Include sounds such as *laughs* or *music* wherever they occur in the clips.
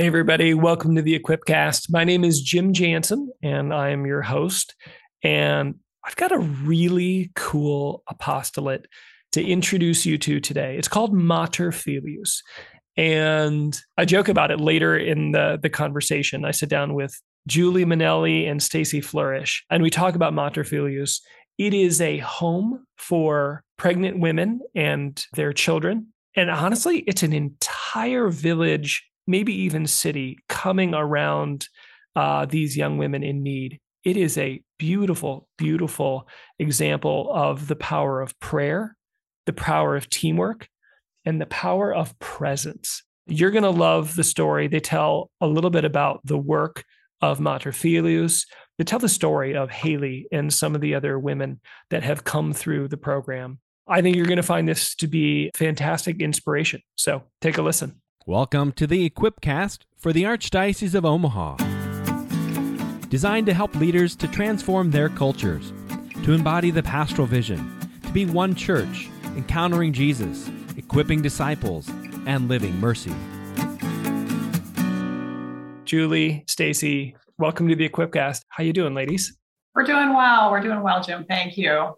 Hey, everybody. Welcome to the Equipcast. My name is Jim Jansen, and I am your host. And I've got a really cool apostolate to introduce you to today. It's called Mater Filius. And I joke about it later in the, the conversation. I sit down with Julie Manelli and Stacy Flourish, and we talk about Mater Filius. It is a home for pregnant women and their children. And honestly, it's an entire village, maybe even city, coming around uh, these young women in need. It is a beautiful, beautiful example of the power of prayer, the power of teamwork, and the power of presence. You're going to love the story. They tell a little bit about the work of Mater Filius. They tell the story of Haley and some of the other women that have come through the program. I think you're going to find this to be fantastic inspiration. So take a listen. Welcome to the Equipcast for the Archdiocese of Omaha. Designed to help leaders to transform their cultures, to embody the pastoral vision, to be one church, encountering Jesus, equipping disciples, and living mercy. Julie, Stacy, welcome to the Equipcast. How you doing, ladies? We're doing well. We're doing well, Jim. Thank you.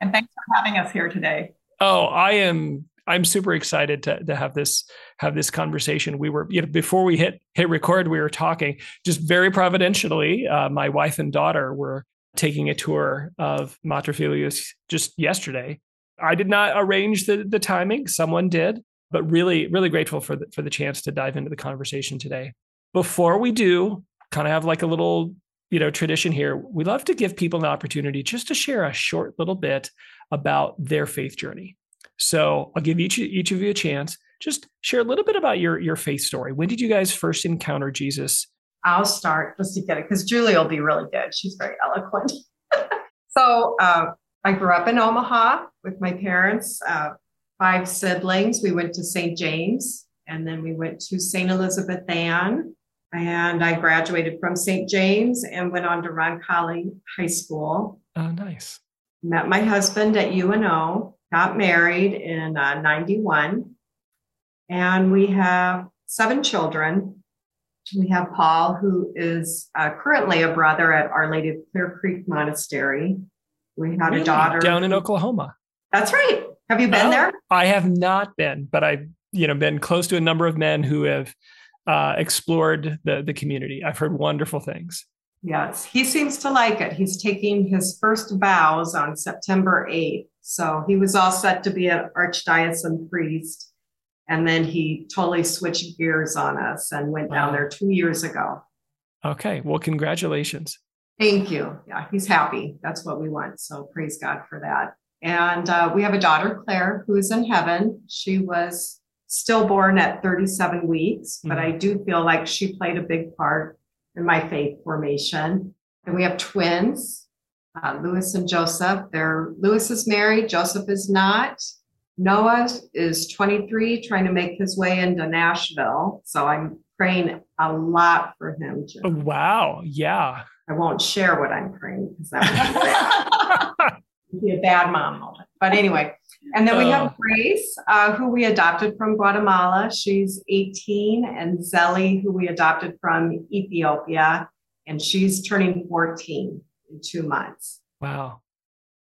And thanks for having us here today. Oh, I am I'm super excited to, to have this have this conversation. We were you know before we hit hit record, we were talking just very providentially. Uh, my wife and daughter were taking a tour of Mater Filius just yesterday. I did not arrange the the timing; someone did, but really really grateful for the for the chance to dive into the conversation today. Before we do, kind of have like a little you know tradition here we love to give people an opportunity just to share a short little bit about their faith journey so i'll give each each of you a chance just share a little bit about your your faith story when did you guys first encounter jesus i'll start just to get it because julie will be really good she's very eloquent *laughs* so uh, i grew up in omaha with my parents uh, five siblings we went to st james and then we went to st elizabeth ann and I graduated from St. James and went on to Roncalli High School. Oh, nice. Met my husband at UNO, got married in uh, 91, and we have seven children. We have Paul, who is uh, currently a brother at Our Lady of Clear Creek Monastery. We had really? a daughter down in Oklahoma. That's right. Have you been oh, there? I have not been, but I've you know been close to a number of men who have uh, explored the the community. I've heard wonderful things. Yes, he seems to like it. He's taking his first vows on September 8th. So he was all set to be an archdiocesan priest. And then he totally switched gears on us and went down there two years ago. Okay. Well, congratulations. Thank you. Yeah, he's happy. That's what we want. So praise God for that. And uh, we have a daughter, Claire, who is in heaven. She was stillborn at 37 weeks, but mm-hmm. I do feel like she played a big part in my faith formation. And we have twins, uh, Lewis and Joseph. They're Lewis is married, Joseph is not. Noah is 23, trying to make his way into Nashville. So I'm praying a lot for him. Jim. Oh, wow. Yeah. I won't share what I'm praying because that would be, *laughs* be a bad mom moment. But anyway, and then we have oh. Grace, uh, who we adopted from Guatemala. She's 18, and Zelly, who we adopted from Ethiopia, and she's turning 14 in two months. Wow.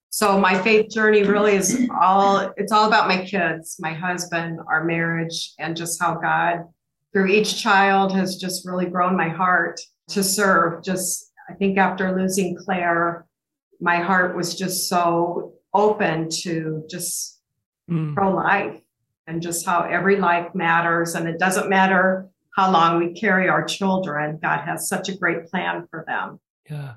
So my faith journey really is all it's all about my kids, my husband, our marriage, and just how God through each child has just really grown my heart to serve. Just I think after losing Claire, my heart was just so open to just mm. pro life and just how every life matters. And it doesn't matter how long we carry our children, God has such a great plan for them. Yeah.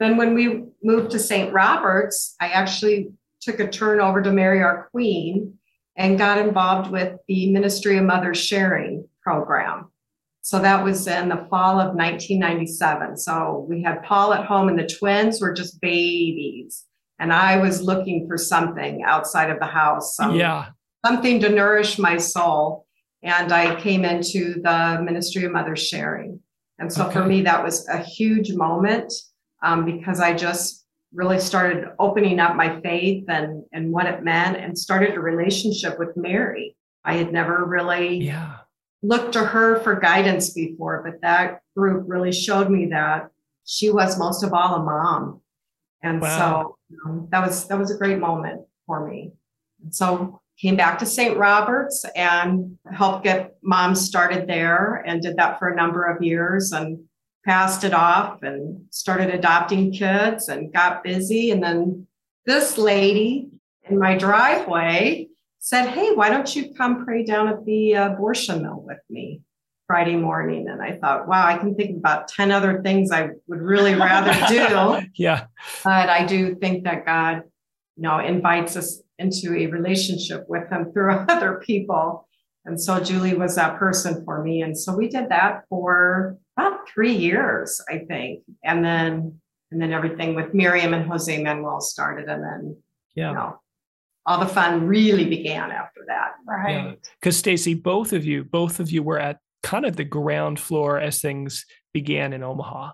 Then when we moved to St. Robert's, I actually took a turn over to Mary Our Queen and got involved with the Ministry of Mother Sharing program. So that was in the fall of 1997. So we had Paul at home, and the twins were just babies and I was looking for something outside of the house. Some, yeah. Something to nourish my soul. And I came into the Ministry of Mother Sharing. And so okay. for me, that was a huge moment um, because I just really started opening up my faith and, and what it meant and started a relationship with Mary. I had never really yeah. looked to her for guidance before, but that group really showed me that she was most of all a mom. And wow. so um, that was that was a great moment for me. And so came back to St. Robert's and helped get mom started there and did that for a number of years and passed it off and started adopting kids and got busy. And then this lady in my driveway said, Hey, why don't you come pray down at the uh, abortion mill with me Friday morning? And I thought, wow, I can think about 10 other things I would really rather *laughs* do. yeah. But I do think that God, you know, invites us into a relationship with him through *laughs* other people. And so Julie was that person for me. And so we did that for about three years, I think. And then and then everything with Miriam and Jose Manuel started. And then yeah. you know, all the fun really began after that. Right. Because yeah. Stacy, both of you, both of you were at kind of the ground floor as things began in Omaha.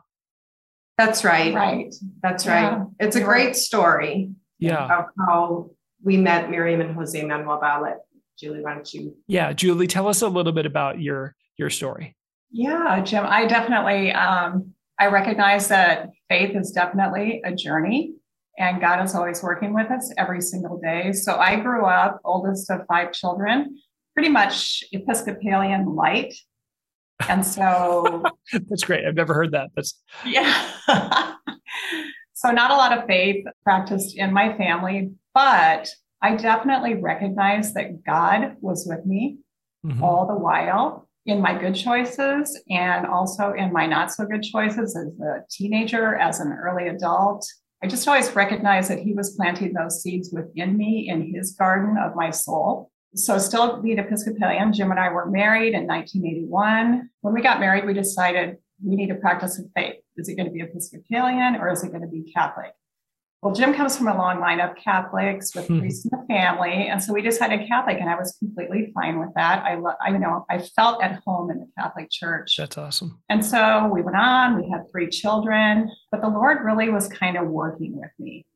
That's right. Right. That's yeah. right. It's a great story. Yeah. Of how we met Miriam and Jose Manuel Ballet. Julie, why don't you? Yeah, Julie, tell us a little bit about your your story. Yeah, Jim, I definitely um, I recognize that faith is definitely a journey, and God is always working with us every single day. So I grew up oldest of five children, pretty much Episcopalian light, and so *laughs* that's great. I've never heard that. That's yeah. *laughs* so not a lot of faith practiced in my family, but I definitely recognized that God was with me mm-hmm. all the while in my good choices and also in my not so good choices as a teenager, as an early adult. I just always recognized that He was planting those seeds within me in His garden of my soul. So, still being Episcopalian, Jim and I were married in 1981. When we got married, we decided we need to practice of faith. Is it going to be Episcopalian or is it going to be Catholic? Well, Jim comes from a long line of Catholics with hmm. priests in the family, and so we decided a Catholic, and I was completely fine with that. I, lo- I you know, I felt at home in the Catholic Church. That's awesome. And so we went on. We had three children, but the Lord really was kind of working with me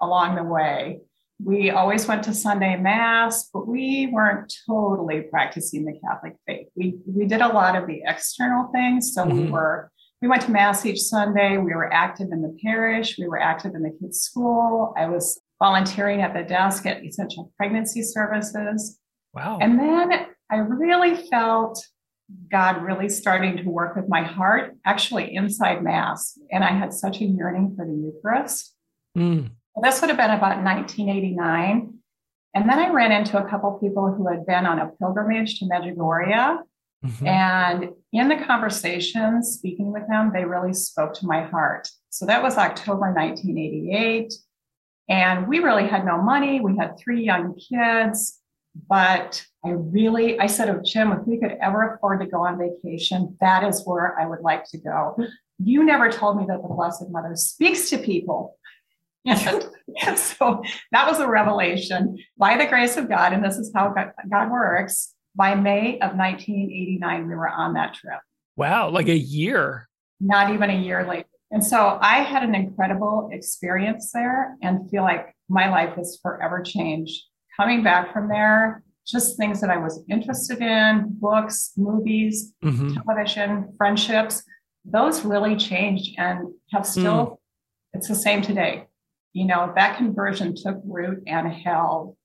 along the way. We always went to Sunday Mass, but we weren't totally practicing the Catholic faith. We we did a lot of the external things, so mm-hmm. we were we went to mass each Sunday. We were active in the parish. We were active in the kids' school. I was volunteering at the desk at essential pregnancy services. Wow. And then I really felt God really starting to work with my heart, actually inside Mass. And I had such a yearning for the Eucharist. Mm. Well, this would have been about 1989. And then I ran into a couple people who had been on a pilgrimage to Medjugorje Mm-hmm. And in the conversations, speaking with them, they really spoke to my heart. So that was October 1988. And we really had no money. We had three young kids. But I really, I said, Oh, Jim, if we could ever afford to go on vacation, that is where I would like to go. You never told me that the Blessed Mother speaks to people. *laughs* And, so that was a revelation by the grace of God. And this is how God works by May of 1989, we were on that trip. Wow, like a year. Not even a year later. And so I had an incredible experience there and feel like my life has forever changed. Coming back from there, just things that I was interested in books, movies, mm-hmm. television, friendships those really changed and have still, mm. it's the same today. You know, that conversion took root and held.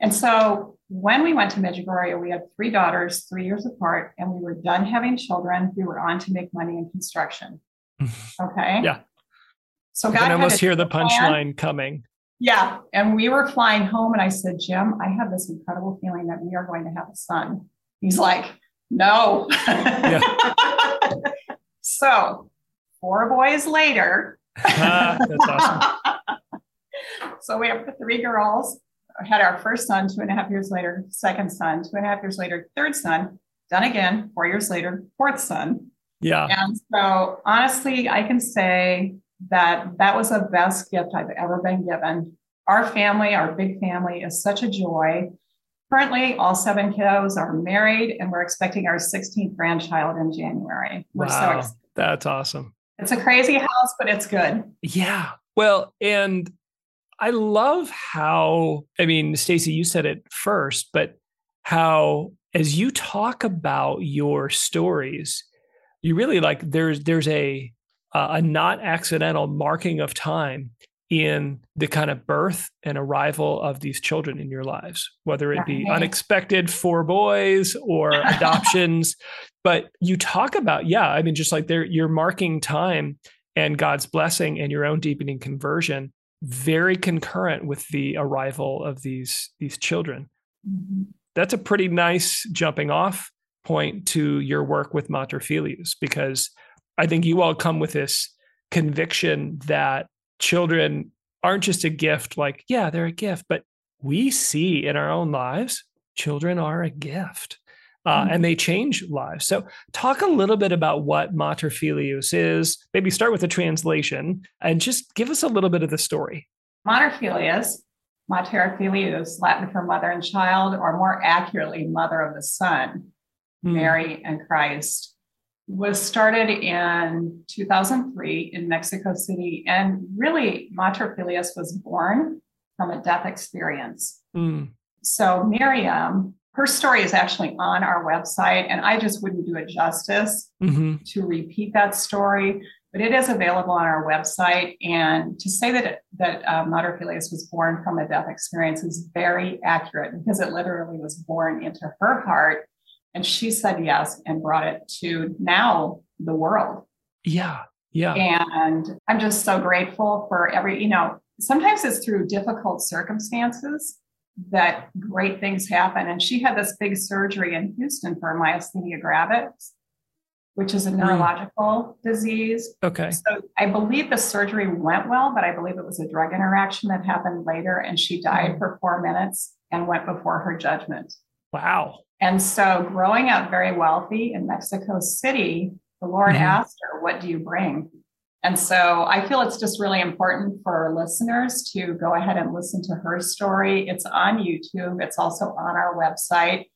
And so when we went to Medjugorje, we had three daughters, three years apart, and we were done having children. We were on to make money in construction. *laughs* Okay. yeah. So God I almost hear the punchline coming. Yeah. And we were flying home, and I said, Jim, I have this incredible feeling that we are going to have a son. He's like, no. *laughs* so four boys later. Ah, that's awesome. *laughs* so we have three girls had our first son two and a half years later, second son two and a half years later, third son, done again, four years later, fourth son. Yeah. And so honestly, I can say that that was the best gift I've ever been given. Our family, our big family, is such a joy. Currently, all seven kiddos are married, and we're expecting our 16th grandchild in January. We're wow, so excited. That's awesome. It's a crazy house, but it's good. Yeah. Well, and I love how, I mean, Stacy, you said it first, but how as you talk about your stories, you really like there's there's a a not accidental marking of time in the kind of birth and arrival of these children in your lives, whether it be unexpected for boys or *laughs* adoptions. But you talk about, yeah, I mean, just like there, you're marking time and God's blessing and your own deepening conversion very concurrent with the arrival of these these children. Mm-hmm. That's a pretty nice jumping off point to your work with Mater Filius because I think you all come with this conviction that children aren't just a gift like yeah they're a gift but we see in our own lives children are a gift uh, mm-hmm. and they change lives. So, talk a little bit about what Mater Filius is. Maybe start with the translation and just give us a little bit of the story. Mater Filius, Mater Filius, Latin for mother and child, or more accurately, mother of the Son, mm. Mary and Christ, was started in 2003 in Mexico City. And really, Mater Filius was born from a death experience. Mm. So, Miriam her story is actually on our website, and I just wouldn't do it justice mm-hmm. to repeat that story. But it is available on our website, and to say that it, that uh, Mater Filius was born from a death experience is very accurate because it literally was born into her heart, and she said yes and brought it to now the world. Yeah, yeah. And I'm just so grateful for every. You know, sometimes it's through difficult circumstances that great things happen. And she had this big surgery in Houston for myasthenia gravis, which is a hmm. neurological mm. disease. Okay. So I believe the surgery went well, but I believe it was a drug interaction that happened later. And she died mm. for four minutes and went before her judgment. Wow. And so growing up very wealthy in Mexico City, the Lord mm-hmm. asked her, What do you bring? And so I feel it's just really important for our listeners to go ahead and listen to her story. It's on YouTube, it's also on our website.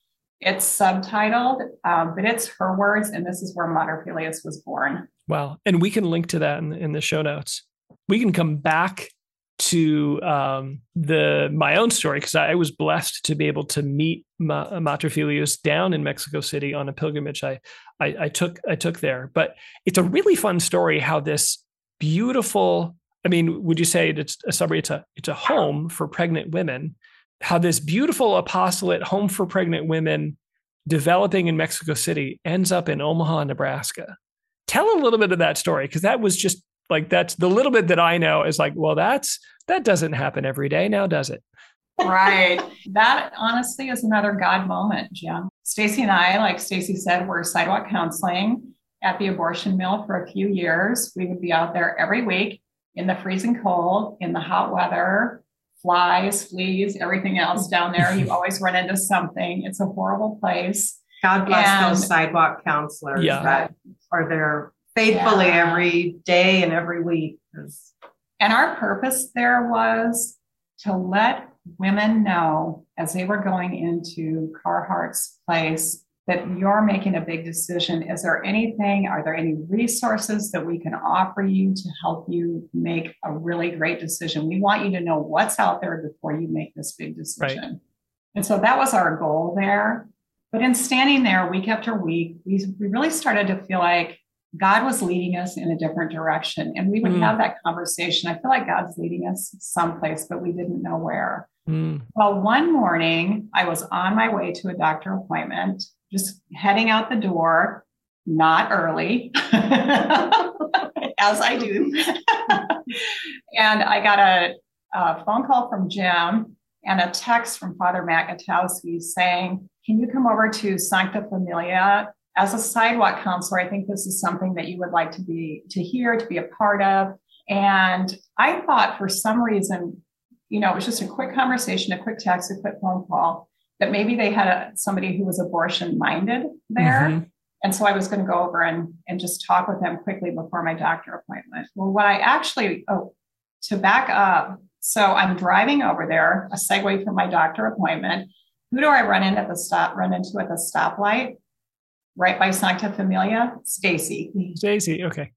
It's subtitled, um, but it's her words, and this is where Mater Filius was born. Wow. And we can link to that in, in the show notes. We can come back to um, the my own story because I, was blessed to be able to meet Ma, Mater Filius down in Mexico City on a pilgrimage I, I, I took I took there. But it's a really fun story how this beautiful. I mean, would you say it's a summary? It's a it's a home for pregnant women. How this beautiful apostolate home for pregnant women developing in Mexico City ends up in Omaha, Nebraska. Tell a little bit of that story because that was just like that's the little bit that I know is like, well, that's that doesn't happen every day now, does it? right. That honestly is another God moment, Jim. Stacy and I, like Stacy said, were sidewalk counseling at the abortion mill for a few years. We would be out there every week in the freezing cold, in the hot weather, flies, fleas, everything else down there. You *laughs* always run into something. It's a horrible place. God bless and, those sidewalk counselors yeah. that are there faithfully yeah. every day and every week. And our purpose there was to let women know as they were going into Carhart's place that you're making a big decision. Is there anything, are there any resources that we can offer you to help you make a really great decision? We want you to know what's out there before you make this big decision. Right. And so that was our goal there. But in standing there week after week, we, we really started to feel like God was leading us in a different direction. And we would mm. have that conversation. I feel like God's leading us someplace, but we didn't know where. Mm. Well, one morning I was on my way to a doctor appointment, just heading out the door, not early, *laughs* as I do. *laughs* and I got a, a, phone call from Jim and a text from Father Matt Gutowski saying, Can you come over to Sancta Familia as a sidewalk counselor, I think this is something that you would like to be to hear, to be a part of. And I thought for some reason, you know, it was just a quick conversation, a quick text, a quick phone call, that maybe they had a, somebody who was abortion minded there. Mm-hmm. And so I was going to go over and, and just talk with them quickly before my doctor appointment. Well, what I actually, oh, to back up, so I'm driving over there, a segue from my doctor appointment. Who do I run into at the stop, run into at the stoplight? Right by Sancta Familia, Stacy. Stacy, okay.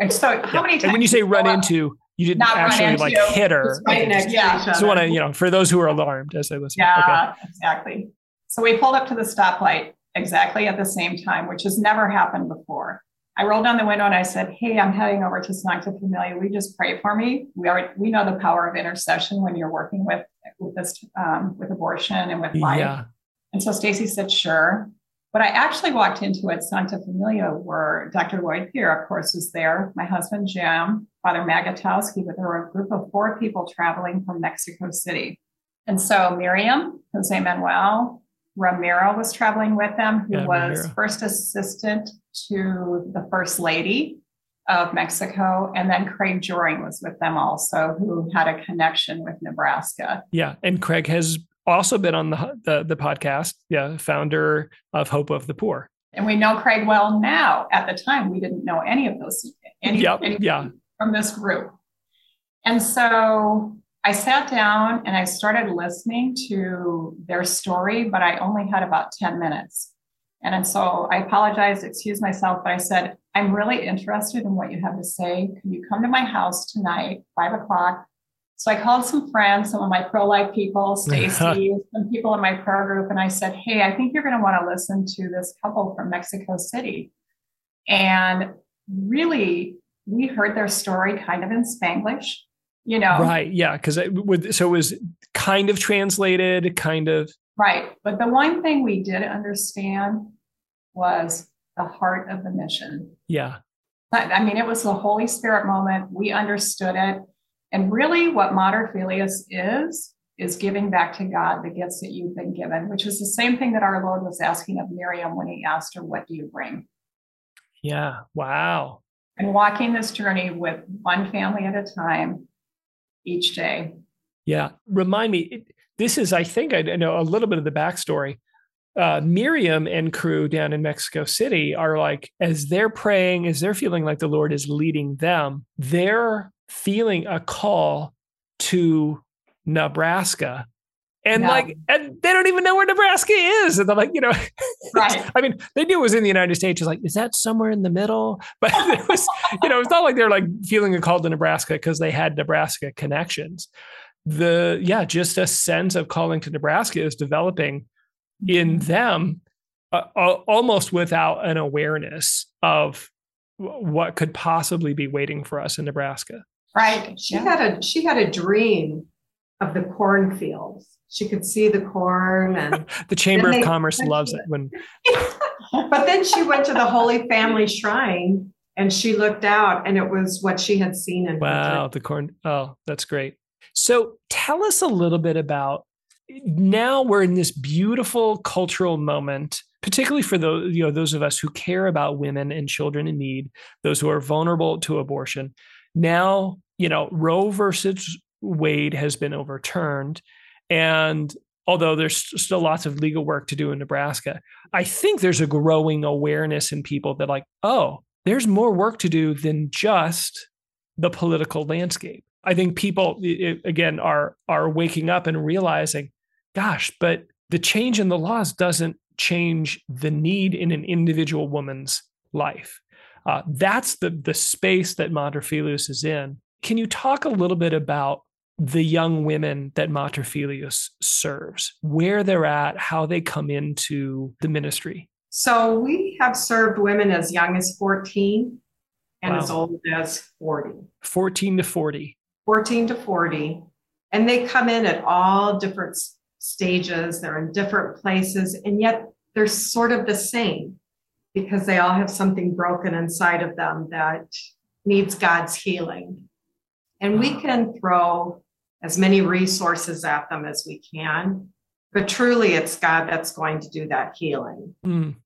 And so, how yeah. many times? And when you say run into, you didn't actually like hit her. Right next yeah. So, want to, you know, for those who are alarmed as they listen. Yeah, okay. exactly. So we pulled up to the stoplight exactly at the same time, which has never happened before. I rolled down the window and I said, Hey, I'm heading over to Sancta Familia. We just pray for me. We are we know the power of intercession when you're working with with this um, with abortion and with life. Yeah. And so Stacy said, Sure. But I actually walked into it, Sancta Familia, where Dr. Lloyd Pierre, of course, was there. My husband, Jim, Father Matt Gutowski, but there were a group of four people traveling from Mexico City. And so Miriam, Jose Manuel, Ramiro was traveling with them, who yeah, was Ramiro. first assistant to the First Lady of Mexico. And then Craig Joring was with them also, who had a connection with Nebraska. Yeah. And Craig has also been on the, the, the podcast. Yeah. Founder of Hope of the Poor. And we know Craig well now. At the time, we didn't know any of those any, yep, yeah. from this group. And so I sat down and I started listening to their story, but I only had about 10 minutes. And so I apologized, excuse myself, but I said, I'm really interested in what you have to say. Can you come to my house tonight, five o'clock? So I called some friends, some of my pro-life people, *laughs* Stacy, some people in my prayer group, and I said, Hey, I think you're going to want to listen to this couple from Mexico City. And really, we heard their story kind of in Spanglish you know? Right yeah because it would so it was kind of translated kind of. Right but the one thing we did understand was the heart of the mission. Yeah. I mean it was the holy spirit moment. We understood it and really what mater filius is is giving back to god the gifts that you've been given which is the same thing that our lord was asking of miriam when he asked her what do you bring yeah wow and walking this journey with one family at a time each day. Yeah. Remind me, this is, I think I know a little bit of the backstory. Uh, Miriam and crew down in Mexico City are like, as they're praying, as they're feeling like the Lord is leading them, they're feeling a call to Nebraska and like and they don't even know where Nebraska is. And they're like, you know, *laughs* right. I mean, they knew it was in the United States. It's like, is that somewhere in the middle? But *laughs* it was, you know, it's not like they're like feeling a call to Nebraska because they had Nebraska connections. The yeah, just a sense of calling to Nebraska is developing in mm-hmm. them uh, almost without an awareness of what could possibly be waiting for us in Nebraska. Right. She yeah. had a she had a dream of the cornfields she could see the corn and *laughs* the chamber of commerce loves it when *laughs* but then she went to the holy family shrine and she looked out and it was what she had seen in wow the corn oh that's great so tell us a little bit about now we're in this beautiful cultural moment particularly for those you know those of us who care about women and children in need those who are vulnerable to abortion now you know roe versus wade has been overturned and although there's still lots of legal work to do in Nebraska, I think there's a growing awareness in people that, like, oh, there's more work to do than just the political landscape. I think people, again, are are waking up and realizing, gosh, but the change in the laws doesn't change the need in an individual woman's life. Uh, that's the the space that Mater Filius is in. Can you talk a little bit about the young women that Mater Filius serves, where they're at, how they come into the ministry? So we have served women as young as 14 and wow. as old as 40. 14 to 40. 14 to 40. And they come in at all different stages, they're in different places, and yet they're sort of the same because they all have something broken inside of them that needs God's healing. And we can throw as many resources at them as we can. But truly, it's God that's going to do that healing. Mm.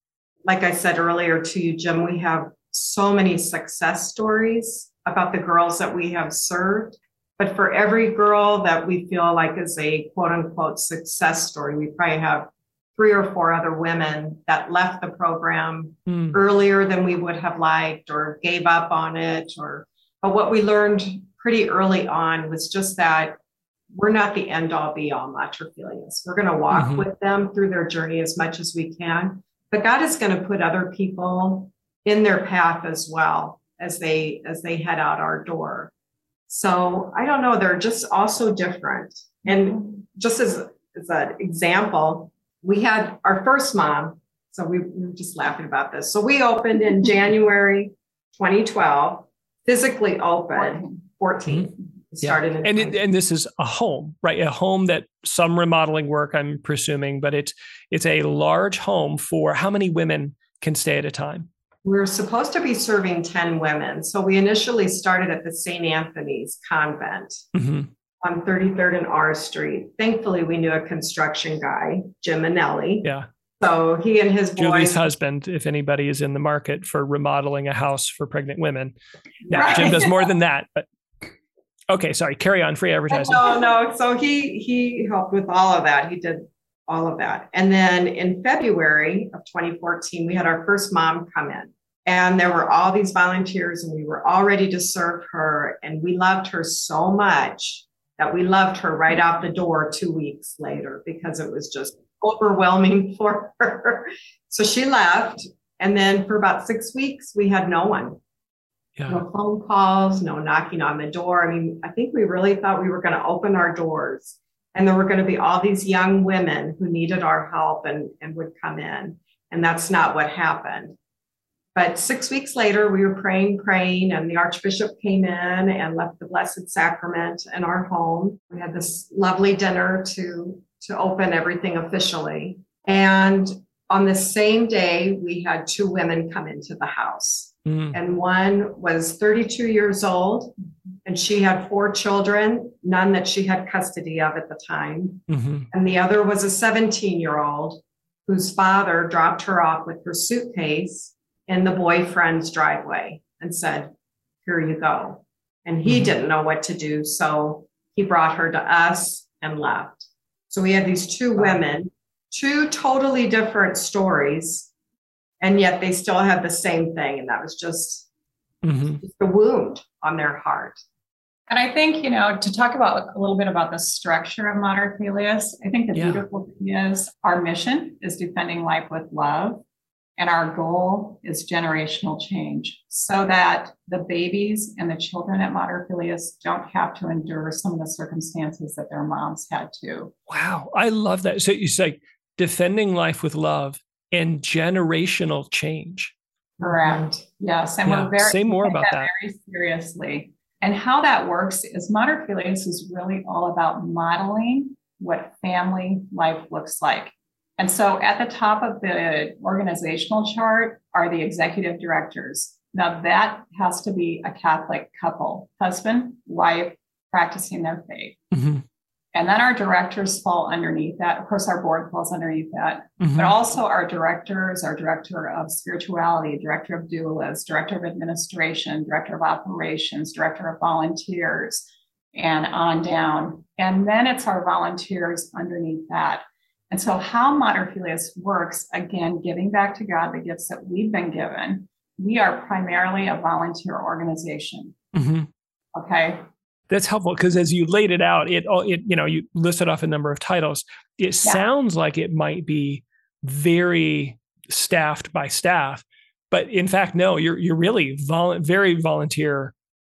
Like I said earlier to you, Jim, we have so many success stories about the girls that we have served. But for every girl that we feel like is a quote unquote success story, we probably have three or four other women that left the program mm. earlier than we would have liked or gave up on it or but what we learned pretty early on was just that we're not the end all be all mater filius. We're going to walk mm-hmm. with them through their journey as much as we can. But God is going to put other people in their path as well as they as they head out our door. So I don't know, they're just also different. And just as, as an example, we had our first mom. So we, we were just laughing about this. So we opened in *laughs* January 2012, physically open 14. Mm-hmm. Started yeah. and it, and this is a home, right? A home that some remodeling work, I'm presuming, but it's it's a large home for how many women can stay at a time? We're supposed to be serving 10 women. So we initially started at the St. Anthony's Convent mm-hmm. On 33rd and R Street. Thankfully, we knew a construction guy, Jim Manelli. Yeah. So he and his Julie's husband, if anybody is in the market for remodeling a house for pregnant women. Yeah, right. Jim does more than *laughs* that. But okay, sorry, carry on. Free advertising. No, no. So he he helped with all of that. He did all of that. And then in February of 2014, we had our first mom come in. And there were all these volunteers, and we were all ready to serve her. And we loved her so much that we loved her right out the door two weeks later because it was just overwhelming *laughs* for her. So she left. And then for about six weeks, we had no one. Yeah. No phone calls, no knocking on the door. I mean, I think we really thought we were going to open our doors and there were going to be all these young women who needed our help and, and would come in. And that's not what happened. But six weeks later, we were praying, praying, and the Archbishop came in and left the Blessed Sacrament in our home. We had this lovely dinner to, to open everything officially. And on the same day, we had two women come into the house. Mm. And one was 32 years old, and she had four children, none that she had custody of at the time. Mm-hmm. And the other was a 17 year old whose father dropped her off with her suitcase in the boyfriend's driveway and said, Here you go. And he mm-hmm. didn't know what to do. So he brought her to us and left. So we had these two women, two totally different stories, and yet they still had the same thing. And that was just, mm-hmm. just a wound on their heart. And I think, you know, to talk about a little bit about the structure of Mater Filius, I think the yeah. beautiful thing is our mission is defending life with love. And our goal is generational change so that the babies and the children at Mater Filius don't have to endure some of the circumstances that their moms had to. Wow. I love that. So you say defending life with love and generational change. Correct. Yes. And yeah. we're very say more about that, that very seriously. And how that works is Mater Filius is really all about modeling what family life looks like. And so at the top of the organizational chart are the executive directors. Now that has to be a Catholic couple, husband, wife, practicing their faith. Mm-hmm. And then our directors fall underneath that. Of course, our board falls underneath that, mm-hmm. but also our directors, our director of spirituality, director of doulas, director of administration, director of operations, director of volunteers, and on down. And then it's our volunteers underneath that. And so, how Mater Filius works, again, giving back to God the gifts that we've been given, we are primarily a volunteer organization. Mm-hmm. Okay that's helpful because as you laid it out, it, it you know you listed off a number of titles. It yeah. sounds like it might be very staffed by staff, but in fact, no. You're you're really vol- very volunteer.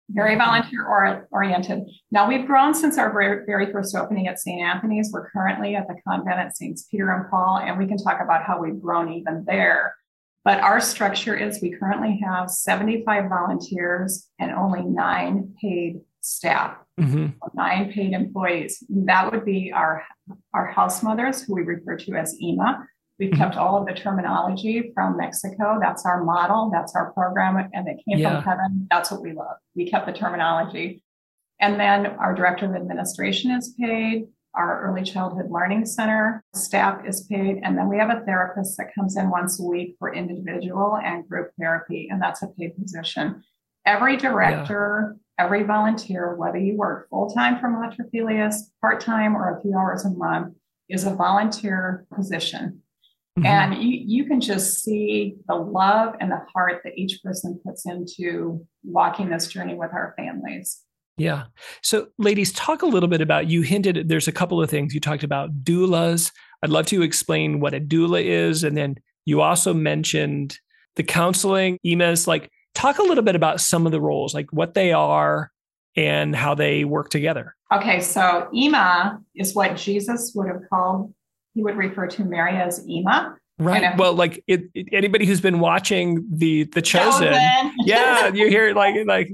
Very volunteer or, oriented. Now we've grown since our very, very first opening at St. Anthony's. We're currently at the convent at Saints Peter and Paul, and we can talk about how we've grown even there. But our structure is we currently have 75 volunteers and only nine paid staff, mm-hmm. nine paid employees. That would be our, our house mothers, who we refer to as EMA. We've mm-hmm. kept all of the terminology from Mexico. That's our model. That's our program. And it came yeah. from heaven. That's what we love. We kept the terminology. And then our director of administration is paid. Our early childhood learning center staff is paid. And then we have a therapist that comes in once a week for individual and group therapy. And that's a paid position. Every director every volunteer, whether you work full time for Mater part time, or a few hours a month, is a volunteer position. Mm-hmm. And you, you can just see the love and the heart that each person puts into walking this journey with our families. Yeah. So, ladies, talk a little bit about you hinted there's a couple of things you talked about doulas. I'd love to explain what a doula is. And then you also mentioned the counseling, EMAs. Like, Talk a little bit about some of the roles, like what they are and how they work together. Okay, so EMA is what Jesus would have called he would refer to Mary as Ema. Right. Well, like it, it, anybody who's been watching the the chosen, chosen. *laughs* yeah, you hear like like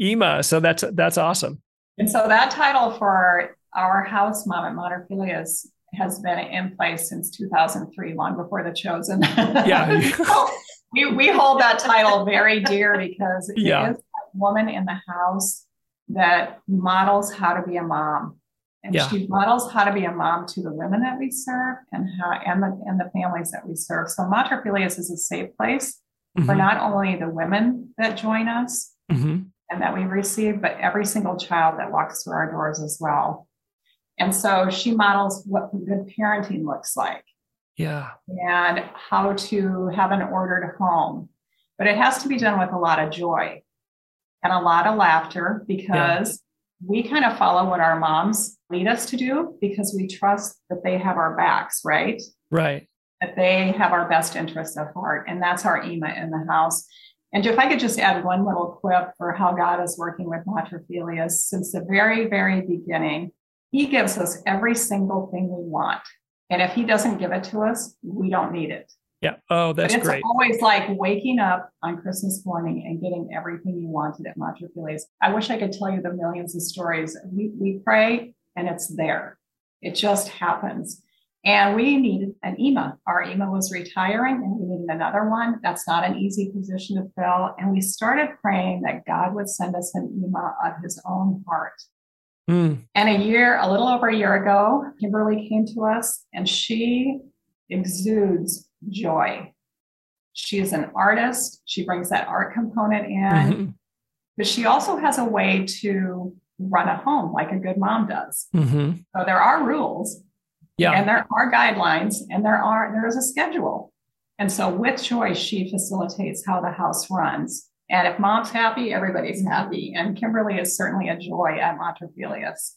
Ema. So that's that's awesome. And so that title for our house mom at Filius has been in place since 2003, long before the chosen. *laughs* Yeah. *laughs* we, we hold that title very dear because it yeah. is a woman in the house that models how to be a mom. And yeah. she models how to be a mom to the women that we serve and how and the and the families that we serve. So Mater Filius is a safe place mm-hmm. for not only the women that join us mm-hmm. and that we receive, but every single child that walks through our doors as well. And so she models what good parenting looks like. Yeah. And how to have an ordered home. But it has to be done with a lot of joy and a lot of laughter because. We kind of follow what our moms lead us to do because we trust that they have our backs, right? Right. That they have our best interests at heart. And that's our Ema in the house. And if I could just add one little quip for how God is working with Filius since the very, very beginning, He gives us every single thing we want. And if he doesn't give it to us, we don't need it. Yeah. Oh, that's but it's great. always like waking up on Christmas morning and getting everything you wanted at Filius. I wish I could tell you the millions of stories. We, we pray and it's there. It just happens. And we needed an EMA. Our EMA was retiring and we needed another one. That's not an easy position to fill. And we started praying that God would send us an EMA of his own heart. Mm. And a year, a little over a year ago, Kimberly came to us and she exudes joy. She is an artist. She brings that art component in, mm-hmm. but she also has a way to run a home like a good mom does. Mm-hmm. So there are rules. Yeah. And there are guidelines and there are there is a schedule. And so with joy, she facilitates how the house runs. And if mom's happy, everybody's happy. And Kimberly is certainly a joy at Mater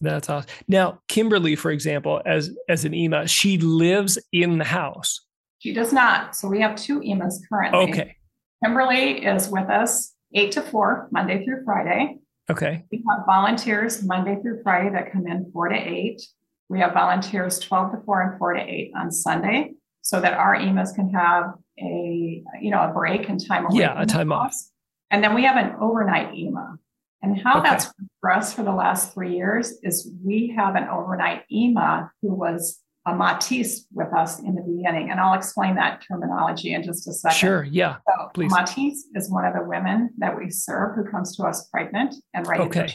That's awesome. Now, Kimberly, for example, as as an EMA, she lives in the house. She does not. So we have two EMAs currently. Okay. Kimberly is with us eight to four, Monday through Friday. Okay. We have volunteers Monday through Friday that come in four to eight. We have volunteers 12 to 4 and 4 to 8 on Sunday so that our EMAs can have a you know a break and time away. Yeah, a time off. And then we have an overnight EMA. And how okay. that's for us for the last three years is we have an overnight EMA who was a Matisse with us in the beginning. And I'll explain that terminology in just a second. Sure. Yeah. So please. Matisse is one of the women that we serve who comes to us pregnant and ready okay.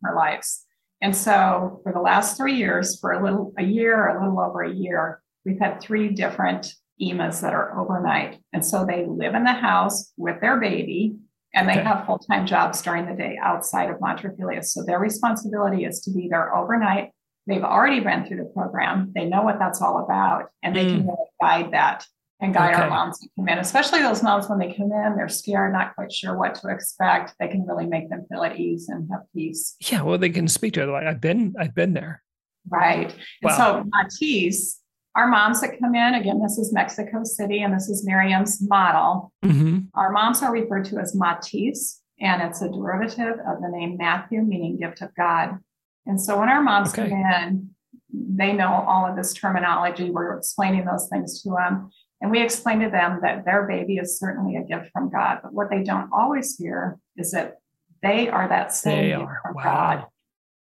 for her lives. And so for the last three years, for a little a year, a little over a year, we've had three different EMAs that are overnight. And so they live in the house with their baby and they okay. have full-time jobs during the day outside of Filius. So their responsibility is to be there overnight. They've already been through the program. They know what that's all about, and they mm. can really guide that and guide okay. our moms to come in, especially those moms when they come in, they're scared, not quite sure what to expect. They can really make them feel at ease and have peace. Yeah, well, they can speak to it like I've been, I've been there. Right. Wow. And so Matisse our moms that come in, again, this is Mexico City and this is Miriam's model. Mm-hmm. Our moms are referred to as Matisse, and it's a derivative of the name Matthew, meaning gift of God. And so when our moms okay. come in, they know all of this terminology. We're explaining those things to them. And we explain to them that their baby is certainly a gift from God. But what they don't always hear is that they are that same gift from wow. God,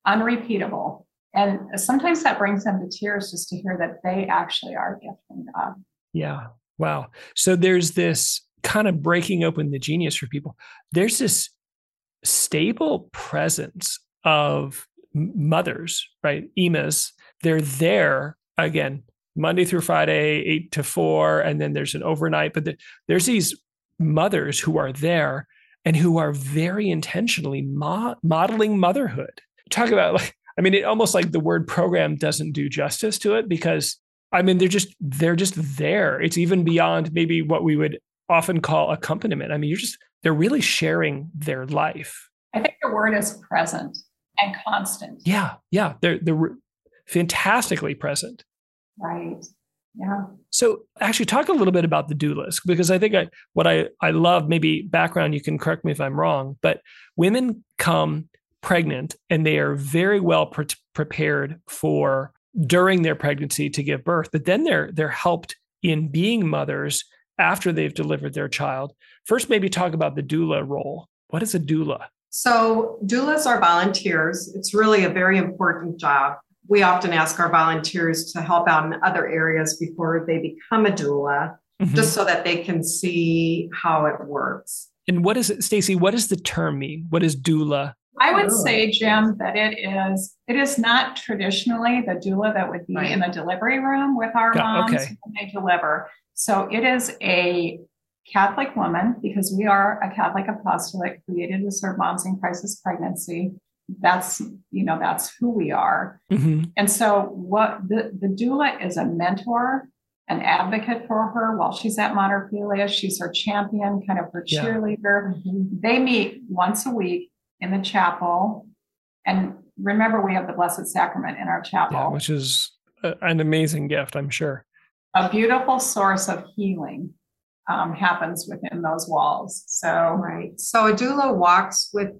unrepeatable. And sometimes that brings them to tears just to hear that they actually are a gift from God. Yeah. Wow. So there's this kind of breaking open the genius for people. There's this stable presence of mothers, right? EMAs. They're there again, Monday through Friday, eight to four. And then there's an overnight, but the, there's these mothers who are there and who are very intentionally mo- modeling motherhood. Talk about like I mean, it almost like the word program doesn't do justice to it because I mean, they're just they're just there. It's even beyond maybe what we would often call accompaniment. I mean, you're just they're really sharing their life. I think the word is present and constant. Yeah, yeah, they're they're fantastically present. Right. Yeah. So actually talk a little bit about the doulas because I think I, what I, I love, maybe background, you can correct me if I'm wrong, but women come pregnant and they are very well pre- prepared for during their pregnancy to give birth, but then they're they're helped in being mothers after they've delivered their child. First, maybe talk about the doula role. What is a doula? So, doulas are volunteers. It's really a very important job. We often ask our volunteers to help out in other areas before they become a doula, mm-hmm. just so that they can see how it works. And what is it, Stacy? What does the term mean? What is doula? I would say, Jim, that it is it is not traditionally the doula that would be right. in the delivery room with our moms okay. when they deliver. So it is a Catholic woman because we are a Catholic apostolate created to serve moms in crisis pregnancy. That's you know that's who we are. Mm-hmm. And so what the the doula is a mentor an advocate for her while she's at Mater Filius. She's her champion, kind of her cheerleader. Yeah. Mm-hmm. They meet once a week in the chapel. And remember, we have the Blessed Sacrament in our chapel, yeah, which is a, an amazing gift, I'm sure. A beautiful source of healing um, happens within those walls. So, right. So, a doula walks with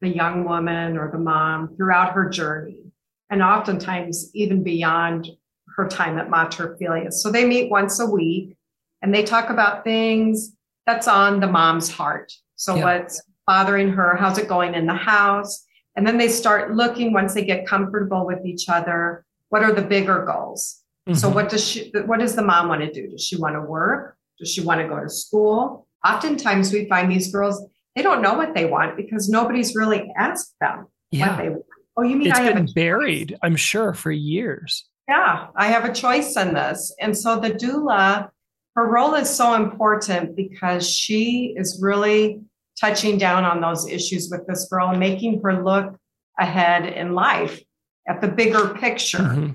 the young woman or the mom throughout her journey, and oftentimes even beyond her time at Mater Filius. So they meet once a week and they talk about things that's on the mom's heart. So yeah. what's bothering her? How's it going in the house? And then they start looking once they get comfortable with each other. What are the bigger goals? Mm-hmm. So what does she what does the mom want to do? Does she want to work? Does she want to go to school? Oftentimes we find these girls, they don't know what they want because nobody's really asked them yeah. what they want. Oh, you mean it's I have been buried, I'm sure, for years yeah, I have a choice in this. And so the doula, her role is so important because she is really touching down on those issues with this girl and making her look ahead in life at the bigger picture mm-hmm.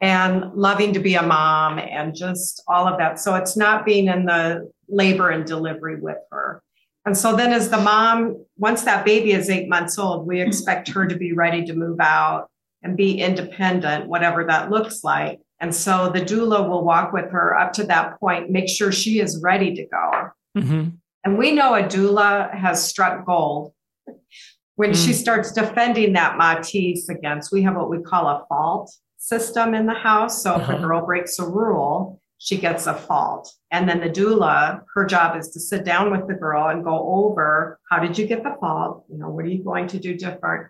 And loving to be a mom and just all of that. So it's not being in the labor and delivery with her. And so then, as the mom, once that baby is eight months old, we expect her to be ready to move out and be independent, whatever that looks like. And so the doula will walk with her up to that point, make sure she is ready to go. Mm-hmm. And we know a doula has struck gold when mm. she starts defending that Matisse against. We have what we call a fault system in the house. So if a uh-huh. girl breaks a rule, she gets a fault. And then the doula, her job is to sit down with the girl and go over how did you get the fault? You know, what are you going to do different?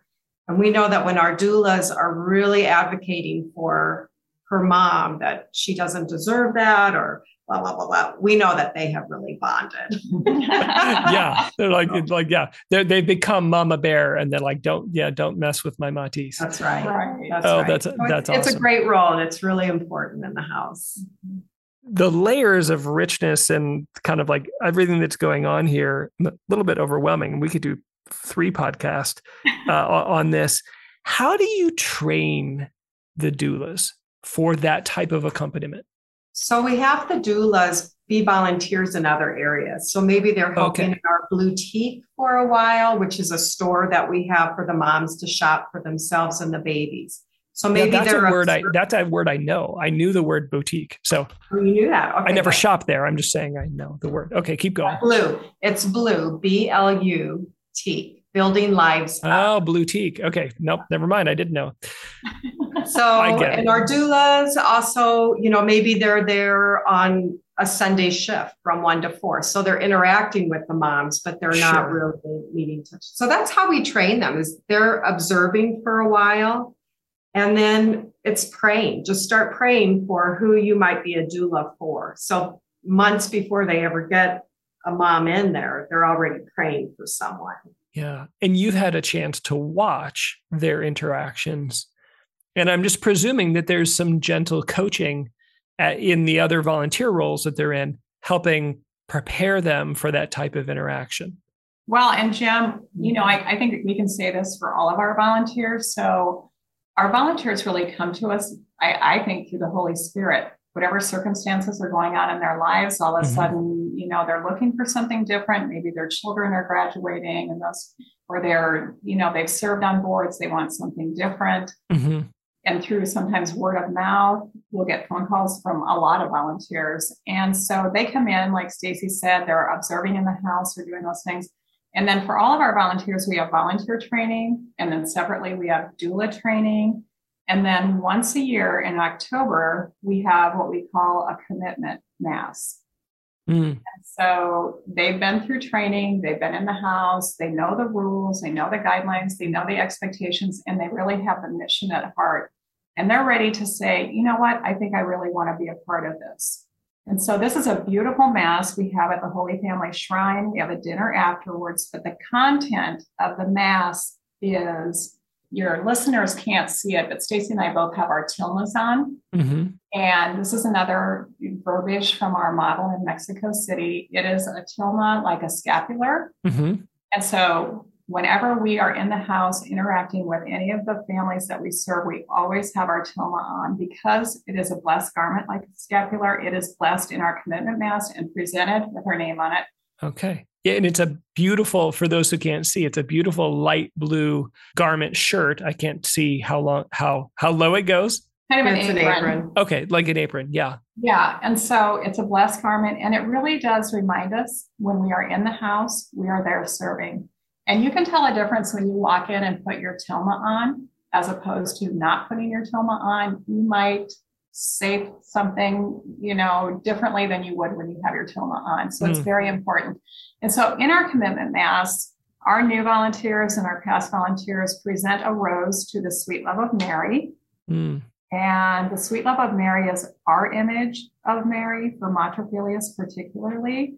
And we know that when our doulas are really advocating for her mom that she doesn't deserve that or blah blah blah blah. We know that they have really bonded. *laughs* yeah, they're like like yeah, they they become mama bear and they're like don't yeah don't mess with my Matisse. That's right. right. That's oh, right. that's that's it's, awesome. it's a great role and it's really important in the house. The layers of richness and kind of like everything that's going on here, a little bit overwhelming. We could do three podcast uh, *laughs* on this. How do you train the doulas for that type of accompaniment? So we have the doulas be volunteers in other areas. So maybe they're helping okay. in our boutique for a while, which is a store that we have for the moms to shop for themselves and the babies. So maybe yeah, that's a word I that's a word I know. I knew the word boutique. So oh, you knew that. Okay, I never shop there. I'm just saying I know the word. Okay, keep going. Blue. It's blue. B L U teak, building lives. Oh, blue teak. Okay. Nope. Never mind. I didn't know. *laughs* so, *laughs* and our doulas also, you know, maybe they're there on a Sunday shift from one to four. So they're interacting with the moms, but they're sure. not really meeting touch. So that's how we train them is they're observing for a while. And then it's praying. Just start praying for who you might be a doula for. So months before they ever get a mom in there, they're already praying for someone. Yeah. And you've had a chance to watch their interactions. And I'm just presuming that there's some gentle coaching at, in the other volunteer roles that they're in, helping prepare them for that type of interaction. Well, and Jim, you know, I, I think we can say this for all of our volunteers. So our volunteers really come to us, I, I think, through the Holy Spirit whatever circumstances are going on in their lives, all of a mm-hmm. sudden, you know, they're looking for something different. Maybe their children are graduating and those, or they're, you know, they've served on boards, they want something different. Mm-hmm. And through sometimes word of mouth, we'll get phone calls from a lot of volunteers. And so they come in, like Stacy said, they're observing in the house or doing those things. And then for all of our volunteers, we have volunteer training. And then separately, we have doula training And then once a year in October, we have what we call a commitment mass. Mm. So they've been through training, they've been in the house, they know the rules, they know the guidelines, they know the expectations, and they really have the mission at heart. And they're ready to say, you know what, I think I really want to be a part of this. And so this is a beautiful mass we have at the Holy Family Shrine. We have a dinner afterwards, but the content of the mass is your listeners can't see it, but Stacy and I both have our tilmas on. Mm-hmm. And this is another verbiage from our model in Mexico City. It is a tilma like a scapular. Mm-hmm. And so whenever we are in the house interacting with any of the families that we serve, we always have our tilma on because it is a blessed garment like a scapular. It is blessed in our commitment mass and presented with our name on it. Okay. Yeah, and it's a beautiful, for those who can't see, it's a beautiful light blue garment shirt. I can't see how long, how how low it goes. Kind of an apron. an apron. Okay, like an apron. Yeah. Yeah. And so it's a blessed garment. And it really does remind us when we are in the house, we are there serving. And you can tell a difference when you walk in and put your tilma on as opposed to not putting your tilma on. You might say something, you know, differently than you would when you have your tilma on. So mm. it's very important. And so in our commitment mass, our new volunteers and our past volunteers present a rose to the sweet love of Mary. Mm. And the sweet love of Mary is our image of Mary for Mater particularly.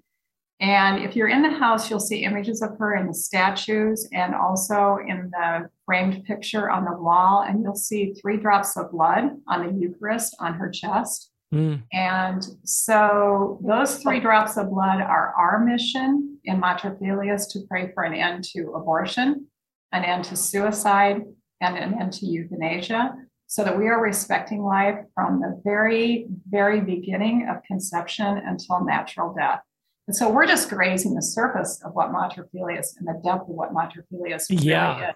And if you're in the house, you'll see images of her in the statues and also in the framed picture on the wall. And you'll see three drops of blood on the Eucharist on her chest. Mm. And so those three drops of blood are our mission in Mater Filius to pray for an end to abortion, an end to suicide, and an end to euthanasia, so that we are respecting life from the very, very beginning of conception until natural death. And so we're just grazing the surface of what Mater Filius and the depth of what Filius yeah. really is.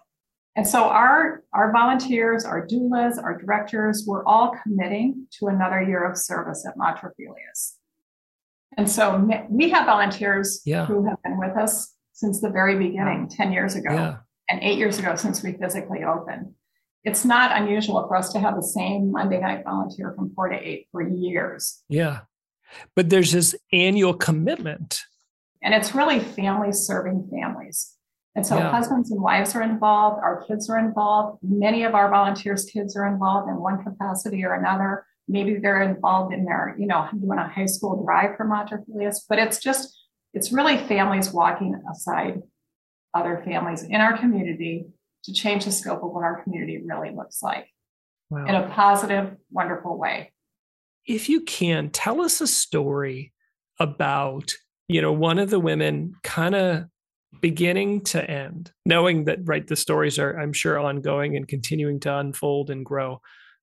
And so our, our volunteers, our doulas, our directors, we're all committing to another year of service at Mater And so we have volunteers yeah. who have been with us since the very beginning, 10 years ago, yeah. and eight years ago since we physically opened. It's not unusual for us to have the same Monday night volunteer from four to eight for years. Yeah. But there's this annual commitment. And it's really families serving families. And so yeah. husbands and wives are involved, our kids are involved. Many of our volunteers' kids are involved in one capacity or another. Maybe they're involved in their, you know, doing a high school drive for Mater Filius, but it's just, it's really families walking aside other families in our community to change the scope of what our community really looks like wow. in a positive, wonderful way if you can, tell us a story about, you know, one of the women kind of beginning to end, knowing that, right, the stories are, I'm sure, ongoing and continuing to unfold and grow.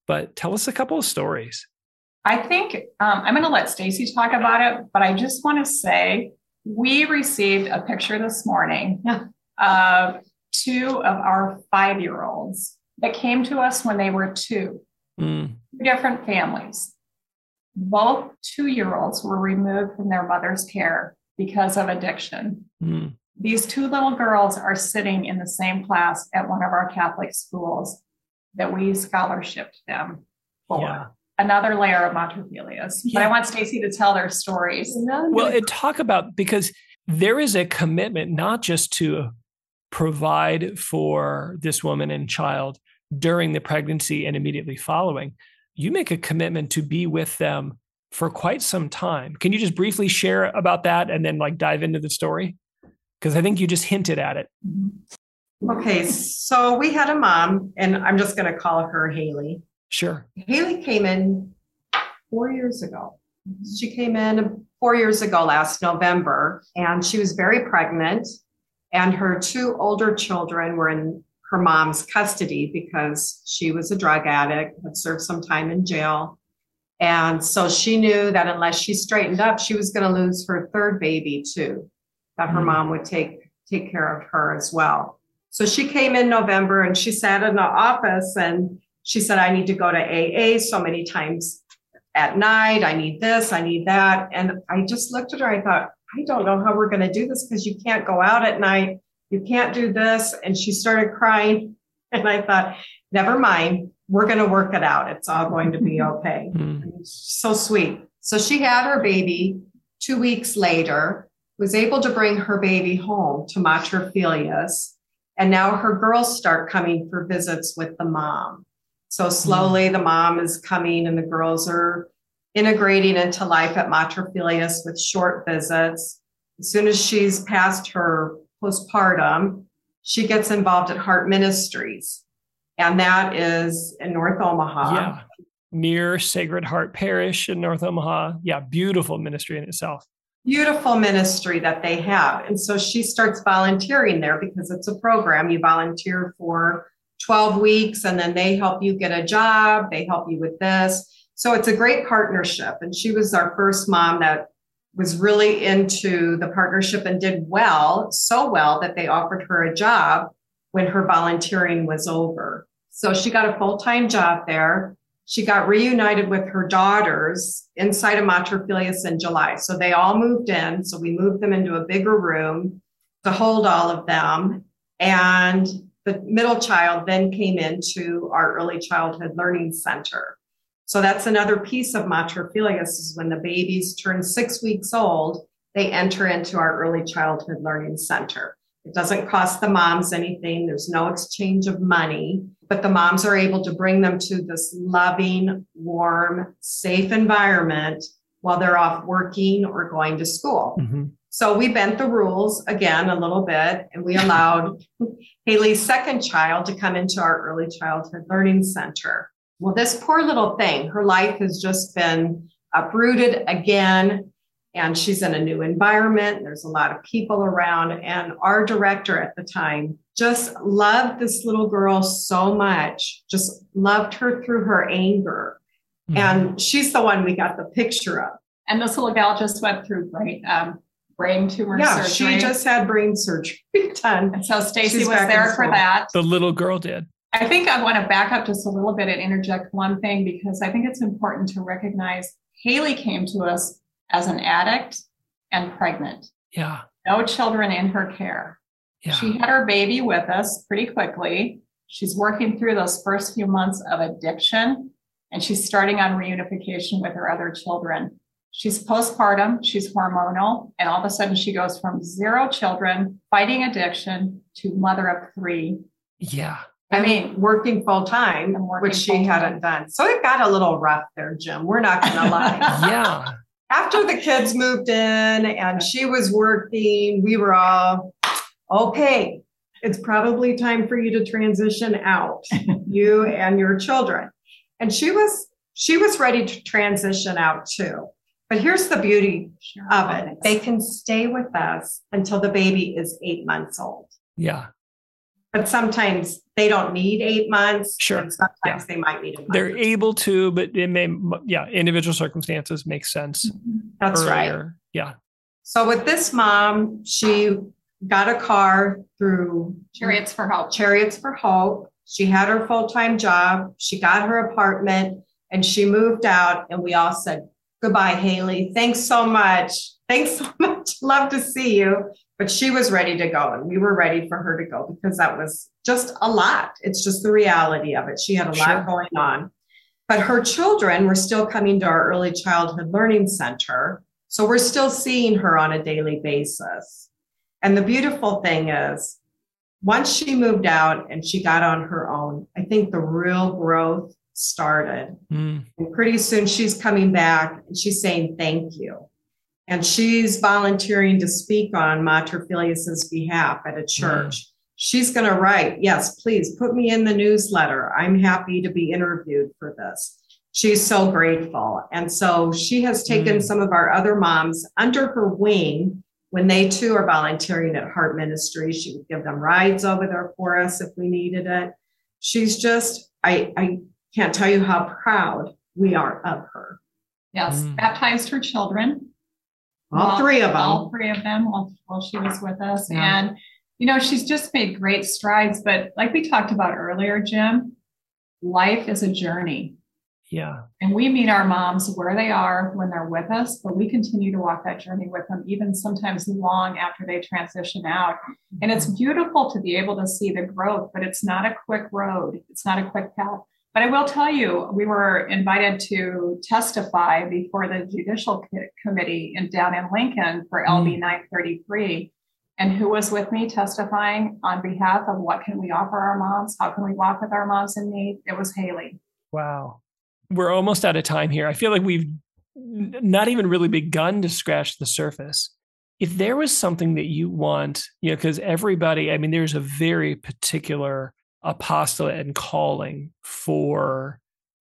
But tell us a couple of stories. I think um, I'm going to let Stacy talk about it, but I just want to say we received a picture this morning of two of our five year olds that came to us when they were two, mm. two different families. Both two year olds were removed from their mother's care because of addiction. Mm. These two little girls are sitting in the same class at one of our Catholic schools that we scholarshiped them for. Yeah. Another layer of Mater Filius. Yeah. But I want Stacy to tell their stories. Well, and talk about because there is a commitment not just to provide for this woman and child during the pregnancy and immediately following, you make a commitment to be with them for quite some time. Can you just briefly share about that and then like dive into the story? Because I think you just hinted at it. Okay, so we had a mom, and I'm just going to call her Haley. Sure. Haley came in four years ago. She came in four years ago last November, and she was very pregnant. And her two older children were in her mom's custody because she was a drug addict, had served some time in jail. And so she knew that unless she straightened up, she was going to lose her third baby too, that her mm-hmm. mom would take take care of her as well. So she came in November and she sat in the office and she said, I need to go to AA so many times at night. I need this, I need that. And I just looked at her, I thought, I don't know how we're going to do this because you can't go out at night you can't do this. And she started crying. *laughs* And I thought, never mind. we're going to work it out. It's all going to be okay. Mm-hmm. So sweet. So she had her baby two weeks later, was able to bring her baby home to Mater And now her girls start coming for visits with the mom. So slowly mm-hmm. the mom is coming and the girls are integrating into life at Mater with short visits. As soon as she's past her postpartum, she gets involved at Heart Ministries. And that is in North Omaha. Yeah. Near Sacred Heart Parish in North Omaha. Yeah, beautiful ministry in itself. Beautiful ministry that they have. And so she starts volunteering there because it's a program. You volunteer for 12 weeks and then they help you get a job, they help you with this. So it's a great partnership. And she was our first mom that was really into the partnership and did well, so well that they offered her a job when her volunteering was over. So she got a full time job there. She got reunited with her daughters inside of Mater in July. So they all moved in. So we moved them into a bigger room to hold all of them. And the middle child then came into our early childhood learning center. So that's another piece of Mater Filius is when the babies turn six weeks old, they enter into our early childhood learning center. It doesn't cost the moms anything. There's no exchange of money, but the moms are able to bring them to this loving, warm, safe environment while they're off working or going to school. Mm-hmm. So we bent the rules again a little bit and we allowed *laughs* Haley's second child to come into our early childhood learning center. Well, this poor little thing, her life has just been uprooted again, and she's in a new environment. There's a lot of people around, and our director at the time just loved this little girl so much, just loved her through her anger. Mm-hmm. And she's the one we got the picture of. And this little gal just went through brain um, brain tumor yeah, surgery. she just had brain surgery *laughs* done. And so Stacy was there for that. The little girl did. I think I want to back up just a little bit and interject one thing because I think it's important to recognize Haley came to us as an addict and pregnant. Yeah. No children in her care. Yeah. She had her baby with us pretty quickly. She's working through those first few months of addiction and she's starting on reunification with her other children. She's postpartum, she's hormonal, and all of a sudden she goes from zero children fighting addiction to mother of three. Yeah. I mean, working full time, which she full-time. hadn't done. So it got a little rough there, Jim. We're not going *laughs* to lie. yeah. After the kids moved in and she was working, we were all okay. It's probably time for you to transition out, *laughs* you and your children. And she was she was ready to transition out too. But here's the beauty of it. They can stay with us until the baby is 8 months old. Yeah but sometimes they don't need eight months. Sure. sometimes yeah. they might need a month. They're able to, but it may, yeah, individual circumstances make sense. Mm-hmm. That's earlier. right. Yeah. So with this mom, she got a car through Chariots for Hope. Chariots for Hope. She had her full time job. She got her apartment and she moved out. And we all said, Goodbye, Haley. Thanks so much. Thanks so *laughs* much. Love to see you but she was ready to go and we were ready for her to go because that was just a lot. It's just the reality of it. She had a sure. lot going on. But her children were still coming to our early childhood learning center so we're still seeing her on a daily basis. And the beautiful thing is once she moved out and she got on her own i think the real growth started. Mm. and pretty soon she's coming back and she's saying thank you and she's volunteering to speak on Mater Filius's behalf at a church. Mm. She's going to write, yes, please put me in the newsletter. I'm happy to be interviewed for this. She's so grateful. And so she has taken mm. some of our other moms under her wing when they too are volunteering at Heart Ministry. She would give them rides over there for us if we needed it. She's just, I, I can't tell you how proud we are of her. Yes, mm. baptized her children all three of them. All three of them while, while she was with us. Yeah. And, you know, she's just made great strides. But like we talked about earlier, Jim, life is a journey. Yeah. And we meet our moms where they are when they're with us, but we continue to walk that journey with them, even sometimes long after they transition out. And it's mm-hmm. beautiful to be able to see the growth, but it's not a quick road. It's not a quick path. But I will tell you, we were invited to testify before the Judicial Committee in, down in Lincoln for LB mm. 933. And who was with me testifying on behalf of what can we offer our moms? How can we walk with our moms in need? It was Haley. Wow. We're almost out of time here. I feel like we've not even really begun to scratch the surface. If there was something that you want, you know, because everybody, I mean, there's a very particular apostolate and calling for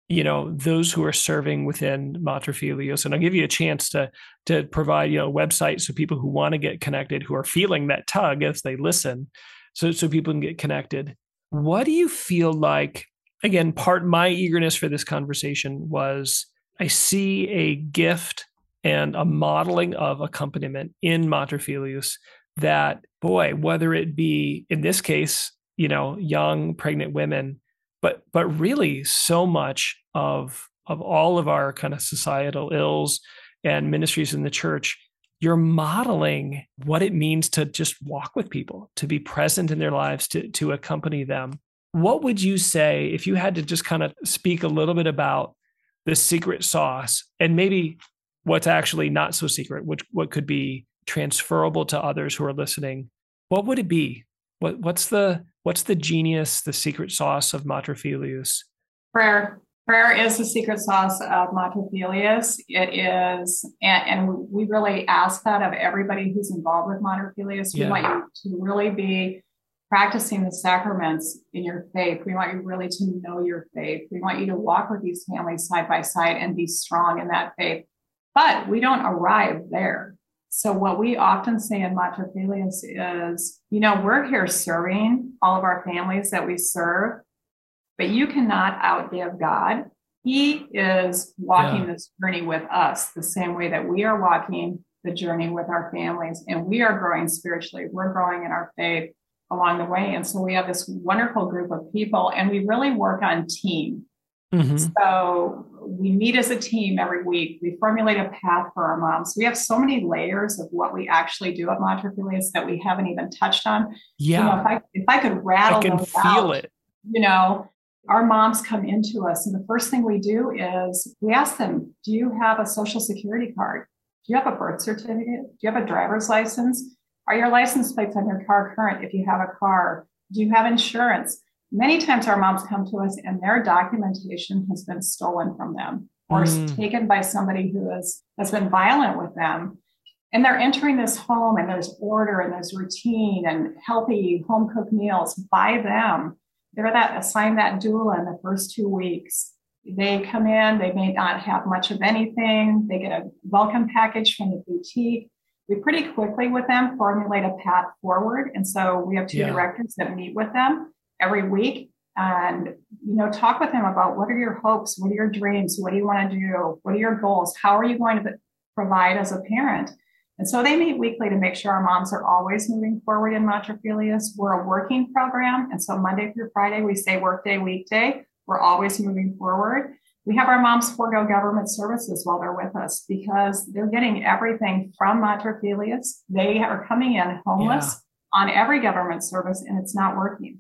you know those who are serving within Mater Filius and i'll give you a chance to to provide you know a website so people who want to get connected who are feeling that tug as they listen so so people can get connected. What do you feel like again part my eagerness for this conversation was i see a gift and a modeling of accompaniment in Mater Filius that boy whether it be in this case you know young pregnant women. But but really so much of of all of our kind of societal ills and ministries in the church you're modeling what it means to just walk with people to be present in their lives to to accompany them. What would you say if you had to just kind of speak a little bit about the secret sauce and maybe what's actually not so secret which what could be transferable to others who are listening? What would it be? What what's the what's the genius, the secret sauce of Mater Filius? Prayer. Prayer is the secret sauce of Mater Filius. It is, and, and, we really ask that of everybody who's involved with Mater Filius. We yeah. want you to really be practicing the sacraments in your faith. We want you really to know your faith. We want you to walk with these families side by side and be strong in that faith. But we don't arrive there. So what we often say in Mater Filius is, you know, we're here serving all of our families that we serve, but you cannot outgive God. He is walking yeah. this journey with us the same way that we are walking the journey with our families and we are growing spiritually. We're growing in our faith along the way. And so we have this wonderful group of people and we really work on team. Mm-hmm. So we meet as a team every week. We formulate a path for our moms. We have so many layers of what we actually do at Mater Filius that we haven't even touched on. Yeah. You know, if I if I could rattle I can feel out, it. You know, our moms come into us, and the first thing we do is we ask them, "Do you have a social security card? Do you have a birth certificate? Do you have a driver's license? Are your license plates on your car current? If you have a car, do you have insurance?" Many times our moms come to us and their documentation has been stolen from them or mm. taken by somebody who has, has been violent with them. And they're entering this home and there's order and there's routine and healthy home cooked meals by them. They're that assigned that doula in the first two weeks. They come in, they may not have much of anything. They get a welcome package from the boutique. We pretty quickly with them formulate a path forward. And so we have two yeah. directors that meet with them every week and you know talk with them about what are your hopes what are your dreams what do you want to do what are your goals how are you going to provide as a parent and so they meet weekly to make sure our moms are always moving forward in Mater We're a working program. And so Monday through Friday, we say workday, weekday. We're always moving forward. We have our moms forego government services while they're with us because they're getting everything from Mater They are coming in homeless yeah. on every government service and it's not working.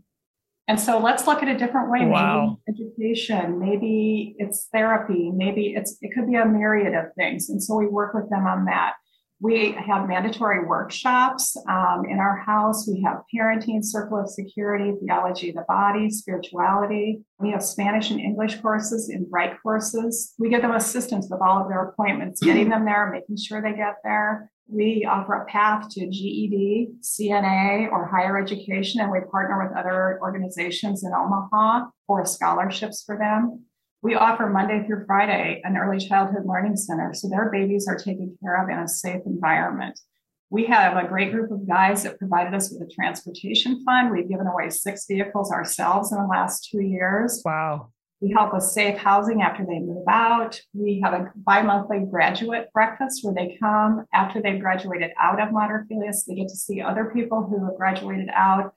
And so let's look at a different way. Wow. Maybe education, maybe it's therapy, maybe it's it could be a myriad of things. And so we work with them on that. We have mandatory workshops um, in our house. We have parenting, circle of security, theology of the body, spirituality. We have Spanish and English courses and Bright courses. We give them assistance with all of their appointments, getting them there, making sure they get there. We offer a path to GED, CNA, or higher education, and we partner with other organizations in Omaha for scholarships for them. We offer Monday through Friday an early childhood learning center, so their babies are taken care of in a safe environment. We have a great group of guys that provided us with a transportation fund. We've given away six vehicles ourselves in the last two years. Wow. We help with safe housing after they move out. We have a bi monthly graduate breakfast where they come after they've graduated out of Mater Filius. They get to see other people who have graduated out.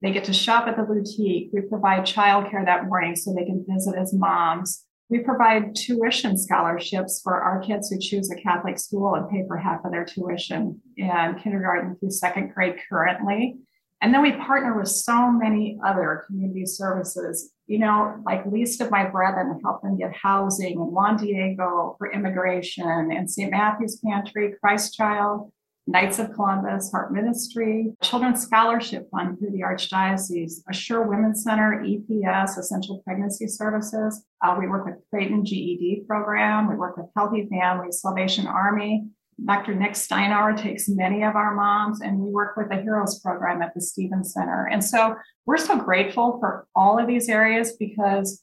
They get to shop at the boutique. We provide childcare that morning so they can visit as moms. We provide tuition scholarships for our kids who choose a Catholic school and pay for half of their tuition in kindergarten through second grade currently. And then we partner with so many other community services, you know, like Least of My Brethren, help them get housing, in Juan Diego for immigration, and St. Matthew's Pantry, Christ Child, Knights of Columbus, Heart Ministry, Children's Scholarship Fund through the Archdiocese, Assure Women's Center, EPS, Essential Pregnancy Services. Uh, we work with Creighton GED program. We work with Healthy Families, Salvation Army. Dr. Nick Steinauer takes many of our moms, and we work with the Heroes program at the Stevens Center. And so we're so grateful for all of these areas because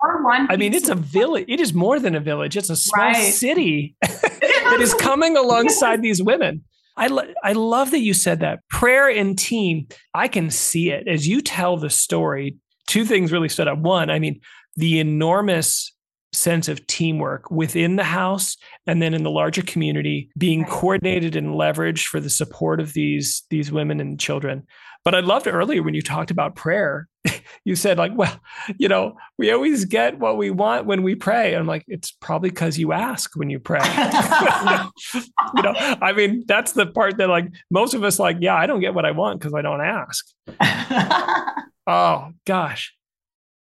our one. I mean, it's a village. It is more than a village. It's a small right. city that is coming alongside these women. I, lo- I love that you said that prayer and team. I can see it as you tell the story. Two things really stood out. One, I mean, the enormous sense of teamwork within the house and then in the larger community being coordinated and leveraged for the support of these these women and children. But i loved earlier when you talked about prayer. *laughs* You said like well you know we always get what we want when we pray. And i'm like it's probably because you ask when you pray. *laughs* *laughs* You know i mean that's the part that like most of us like yeah i don't get what i want because i don't ask. Oh gosh.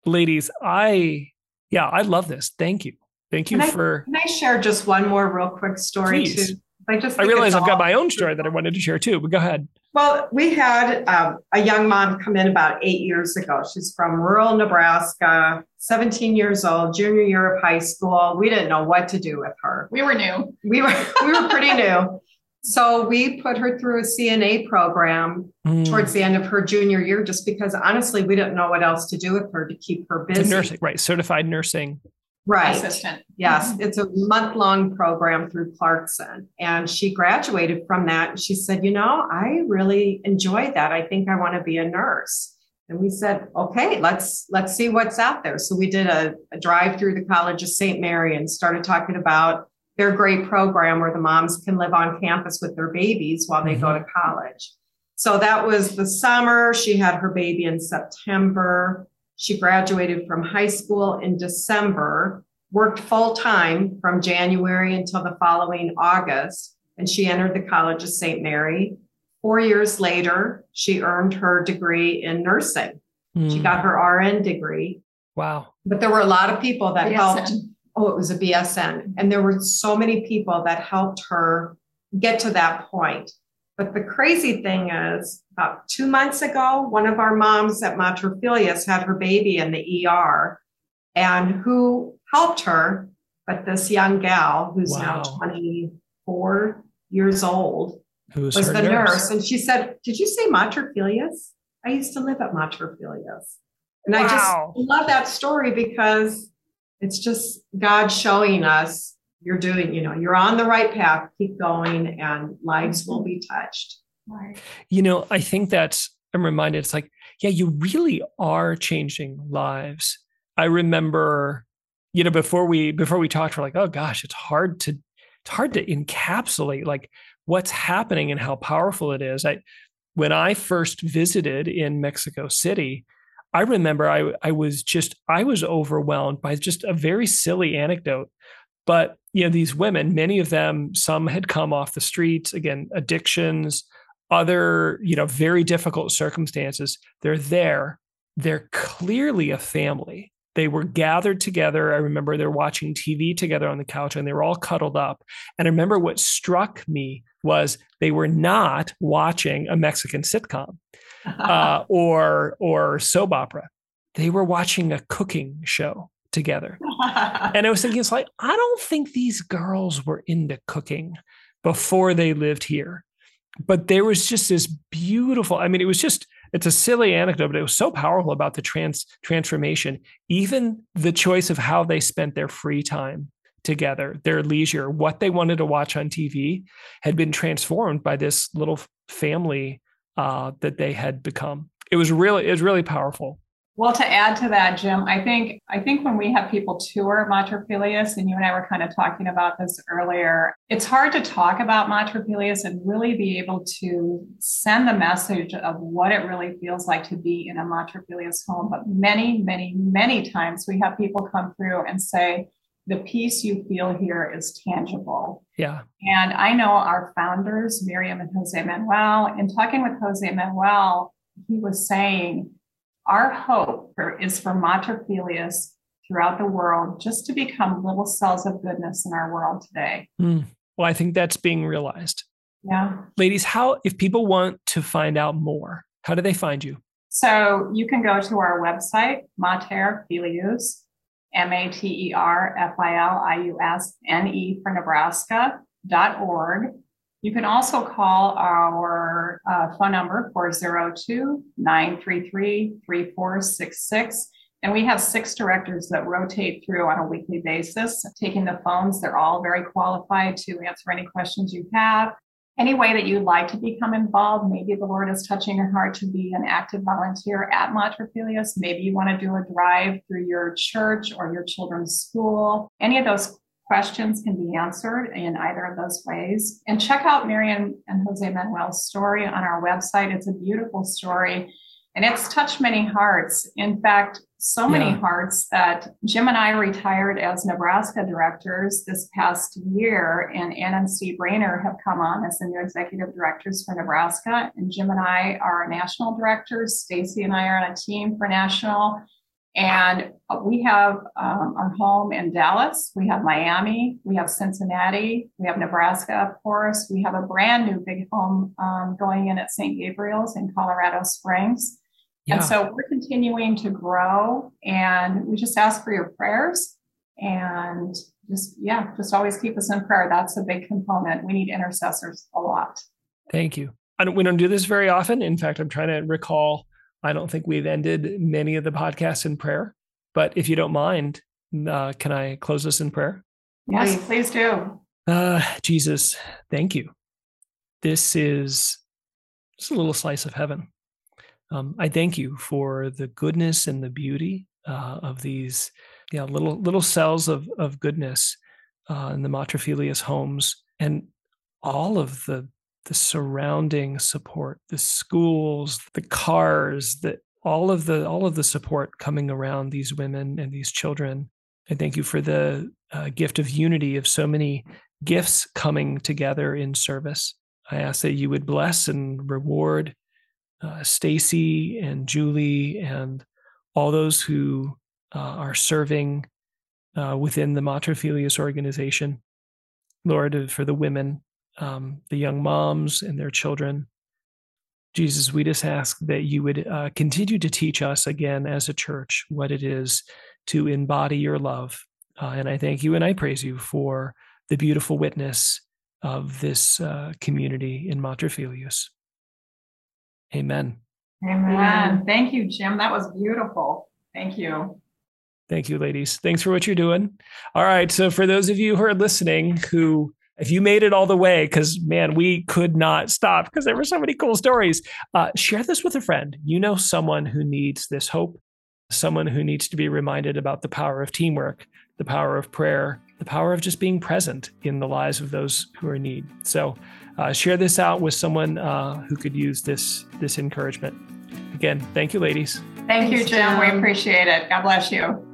Ladies i yeah, I love this. Thank you. Thank you can for. I, can I share just one more real quick story Please. too? I just I realize I've got my own story that I wanted to share too, but go ahead. Well, we had um, a young mom come in about eight years ago. She's from rural Nebraska, 17 years old, junior year of high school. We didn't know what to do with her. We were new. We were we were pretty *laughs* new. So we put her through a CNA program mm. towards the end of her junior year, just because honestly, we didn't know what else to do with her to keep her busy. nursing, right? Certified nursing. Right. Assistant. Yes. Mm-hmm. It's a month long program through Clarkson. And she graduated from that. She said, you know, I really enjoyed that. I think I want to be a nurse. And we said, okay, let's let's see what's out there. So we did a, a drive through the College of St. Mary and started talking about their great program where the moms can live on campus with their babies while they mm-hmm. go to college. So that was the summer. She had her baby in September. She graduated from high school in December, worked full time from January until the following August, and she entered the College of St. Mary. Four years later, she earned her degree in nursing. Mm. She got her RN degree. Wow. But there were a lot of people that helped oh, it was a BSN. And there were so many people that helped her get to that point. But the crazy thing is, about two months ago, one of our moms at Mater had her baby in the ER. And who helped her? But this young gal who's wow. now 24 years old Who's was the nurse. nurse. And she said, Did you say Mater I used to live at Mater And wow. I just love that story because it's just God showing us you're doing, you know, you're on the right path, keep going, and lives will be touched. Right. You know, I think that's, I'm reminded, it's like, yeah, you really are changing lives. I remember, you know, before we before we talked, we're like, oh gosh, it's hard to it's hard to encapsulate like what's happening and how powerful it is. I when I first visited in Mexico City, I remember I I was just I was overwhelmed by just a very silly anecdote. But you know, these women, many of them, some had come off the streets, again, addictions, other, you know, very difficult circumstances. They're there. They're clearly a family. They were gathered together. I remember they're watching TV together on the couch and they were all cuddled up. And I remember what struck me was they were not watching a Mexican sitcom *laughs* uh, or or soap opera. They were watching a cooking show together, *laughs* and I was thinking, it's like I don't think these girls were into cooking before they lived here, but there was just this beautiful. I mean, it was just it's a silly anecdote, but it was so powerful about the trans transformation. Even the choice of how they spent their free time together, their leisure, what they wanted to watch on TV, had been transformed by this little family uh, that they had become. It was really it was really powerful. Well, to add to that, Jim, I think I think when we have people tour Mater and you and I were kind of talking about this earlier, it's hard to talk about Mater and really be able to send the message of what it really feels like to be in a Mater home. But many, many, many times we have people come through and say, the peace you feel here is tangible. Yeah. And I know our founders, Miriam and Jose Manuel, in talking with Jose Manuel, he was saying, Our hope for, is for mater filius throughout the world just to become little cells of goodness in our world today. Mm. Well, I think that's being realized. Yeah. Ladies, how, if people want to find out more, how do they find you? So you can go to our website, Mater Filius, M A T E R F I L I U S N E for Nebraska.org. You can also call our uh, phone number 402 933 3466. And we have six directors that rotate through on a weekly basis, taking the phones. They're all very qualified to answer any questions you have any way that you'd like to become involved. Maybe the Lord is touching your heart to be an active volunteer at Filius. Maybe you want to do a drive through your church or your children's school. Any of those questions can be answered in either of those ways. And check out Marian and Jose Manuel's story on our website. It's a beautiful story and it's touched many hearts. In fact, so many yeah. hearts that Jim and I retired as Nebraska directors this past year, and Ann and Steve Rayner have come on as the new executive directors for Nebraska. And Jim and I are national directors. Stacy and I are on a team for national. And we have um, our home in Dallas, we have Miami, we have Cincinnati, we have Nebraska, of course. We have a brand new big home um, going in at St. Gabriel's in Colorado Springs. Yeah. And so we're continuing to grow and we just ask for your prayers and just, yeah, just always keep us in prayer. That's a big component. We need intercessors a lot. Thank you. I don't, we don't do this very often. In fact, I'm trying to recall, I don't think we've ended many of the podcasts in prayer, but if you don't mind, uh, can I close this in prayer? Yes, please, please do. Uh, Jesus, thank you. This is just a little slice of heaven. Um, I thank you for the goodness and the beauty uh, of these yeah, little little cells of of goodness uh, in the Mater Filius homes and all of the the surrounding support, the schools, the cars, that all of the all of the support coming around these women and these children. I thank you for the uh, gift of unity of so many gifts coming together in service. I ask that you would bless and reward uh, Stacy and Julie and all those who uh, are serving uh, within the Mater Filius organization. Lord, uh, for the women, um, the young moms and their children. Jesus, we just ask that you would uh, continue to teach us again as a church what it is to embody your love. Uh, and I thank you and I praise you for the beautiful witness of this community in Mater Filius. Amen. Amen. Thank you, Jim. That was beautiful. Thank you. Thank you, ladies. Thanks for what you're doing. All right. So, for those of you who are listening, who, if you made it all the way, because man, we could not stop because there were so many cool stories, uh, share this with a friend. You know, someone who needs this hope, someone who needs to be reminded about the power of teamwork, the power of prayer, the power of just being present in the lives of those who are in need. So, uh, share this out with someone uh, who could use this this encouragement. Again, thank you, ladies. Thank you, Jim. We appreciate it. God bless you.